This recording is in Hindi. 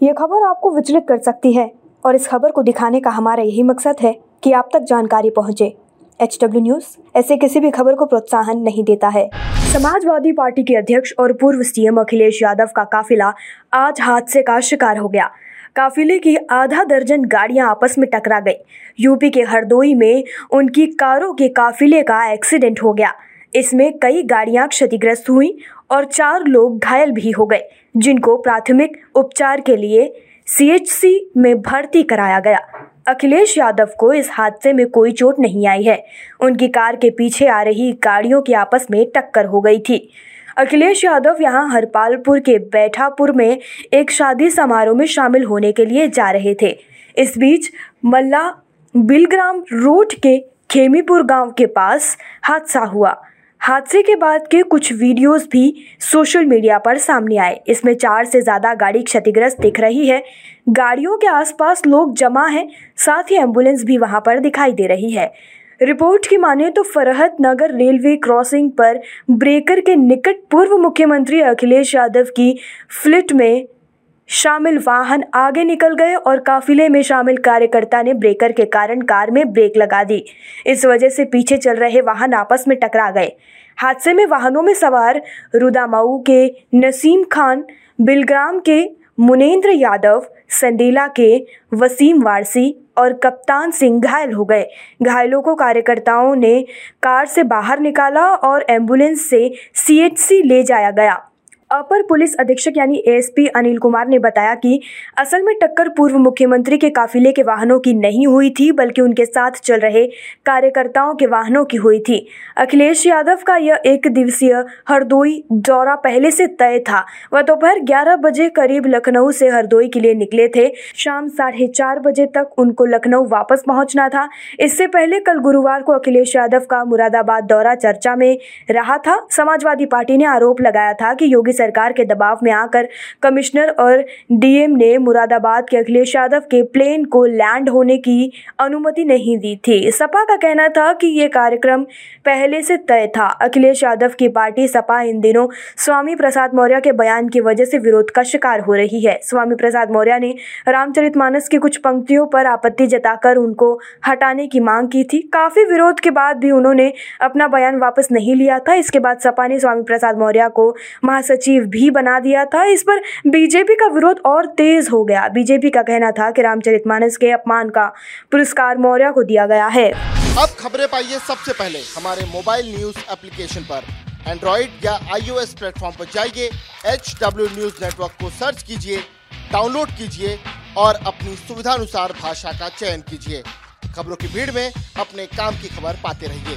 ये खबर आपको विचलित कर सकती है और इस खबर को दिखाने का हमारा यही मकसद है कि आप तक जानकारी पहुँचे। एच डब्ल्यू न्यूज़ ऐसे किसी भी खबर को प्रोत्साहन नहीं देता है। समाजवादी पार्टी के अध्यक्ष और पूर्व सीएम अखिलेश यादव का काफिला आज हादसे का शिकार हो गया। काफिले की आधा दर्जन गाड़ियाँ आपस में टकरा गई। यूपी के हरदोई में उनकी कारों के काफिले का एक्सीडेंट हो गया। इसमें कई गाड़ियाँ क्षतिग्रस्त हुई और चार लोग घायल भी हो गए, जिनको प्राथमिक उपचार के लिए सीएचसी में भर्ती कराया गया। अखिलेश यादव को इस हादसे में कोई चोट नहीं आई है। उनकी कार के पीछे आ रही गाड़ियों की आपस में टक्कर हो गई थी। अखिलेश यादव यहाँ हरपालपुर के बैठापुर में एक शादी समारोह में शामिल होने के लिए जा रहे थे। इस बीच मल्ला बिलग्राम रोड के खेमीपुर गाँव के पास हादसा हुआ। हादसे के बाद के कुछ वीडियोस भी सोशल मीडिया पर सामने आए। इसमें चार से ज़्यादा गाड़ी क्षतिग्रस्त दिख रही है। गाड़ियों के आसपास लोग जमा हैं, साथ ही एंबुलेंस भी वहाँ पर दिखाई दे रही है। रिपोर्ट की माने तो फरहत नगर रेलवे क्रॉसिंग पर ब्रेकर के निकट पूर्व मुख्यमंत्री अखिलेश यादव की फ्लिट में शामिल वाहन आगे निकल गए और काफिले में शामिल कार्यकर्ता ने ब्रेकर के कारण कार में ब्रेक लगा दी। इस वजह से पीछे चल रहे वाहन आपस में टकरा गए। हादसे में वाहनों में सवार रुदामाऊ के नसीम खान, बिलग्राम के मुनेंद्र यादव संडेला के वसीम वारसी और कप्तान सिंह घायल हो गए। घायलों को कार्यकर्ताओं ने कार से बाहर निकाला और एंबुलेंस से सीएचसी ले जाया गया। अपर पुलिस अधीक्षक यानी एएसपी अनिल कुमार ने बताया कि असल में टक्कर पूर्व मुख्यमंत्री के काफिले के वाहनों की नहीं हुई थी, बल्कि उनके साथ चल रहे कार्यकर्ताओं के वाहनों की हुई थी। अखिलेश यादव का यह एक दिवसीय हरदोई दौरा पहले से तय था। वह दोपहर ग्यारह बजे करीब लखनऊ से हरदोई के लिए निकले थे। शाम साढ़े चार बजे तक उनको लखनऊ वापस पहुँचना था। इससे पहले कल गुरुवार को अखिलेश यादव का मुरादाबाद दौरा चर्चा में रहा था। समाजवादी पार्टी ने आरोप लगाया था कि योगी सरकार के दबाव में आकर कमिश्नर और डीएम ने मुरादाबाद के अखिलेश यादव के प्लेन को लैंड होने की अनुमति नहीं दी थी। सपा का कहना था कि ये कार्यक्रम पहले से तय था। अखिलेश यादव की पार्टी सपा इन दिनों स्वामी प्रसाद मौर्य के बयान की वजह से विरोध का शिकार हो रही है। स्वामी प्रसाद मौर्य ने रामचरितमानस की कुछ पंक्तियों पर आपत्ति जताकर उनको हटाने की मांग की थी। काफ़ी विरोध के बाद भी उन्होंने अपना बयान वापस नहीं लिया था। इसके बाद सपा ने स्वामी प्रसाद मौर्य को महासचिव सचिव भी बना दिया था। इस पर बीजेपी का विरोध और तेज हो गया। बीजेपी का कहना था कि रामचरितमानस के अपमान का पुरस्कार मौर्य को दिया गया है। अब खबरें पाइए सबसे पहले हमारे मोबाइल न्यूज़ एप्लीकेशन पर। एंड्रॉइड या आईओएस प्लेटफॉर्म पर जाइए एच डब्ल्यू न्यूज़ नेटवर्क को सर्च कीजिए, डाउनलोड कीजिए और अपनी सुविधा अनुसार भाषा का चयन कीजिए। खबरों की भीड़ में अपने काम की खबर पाते रहिए।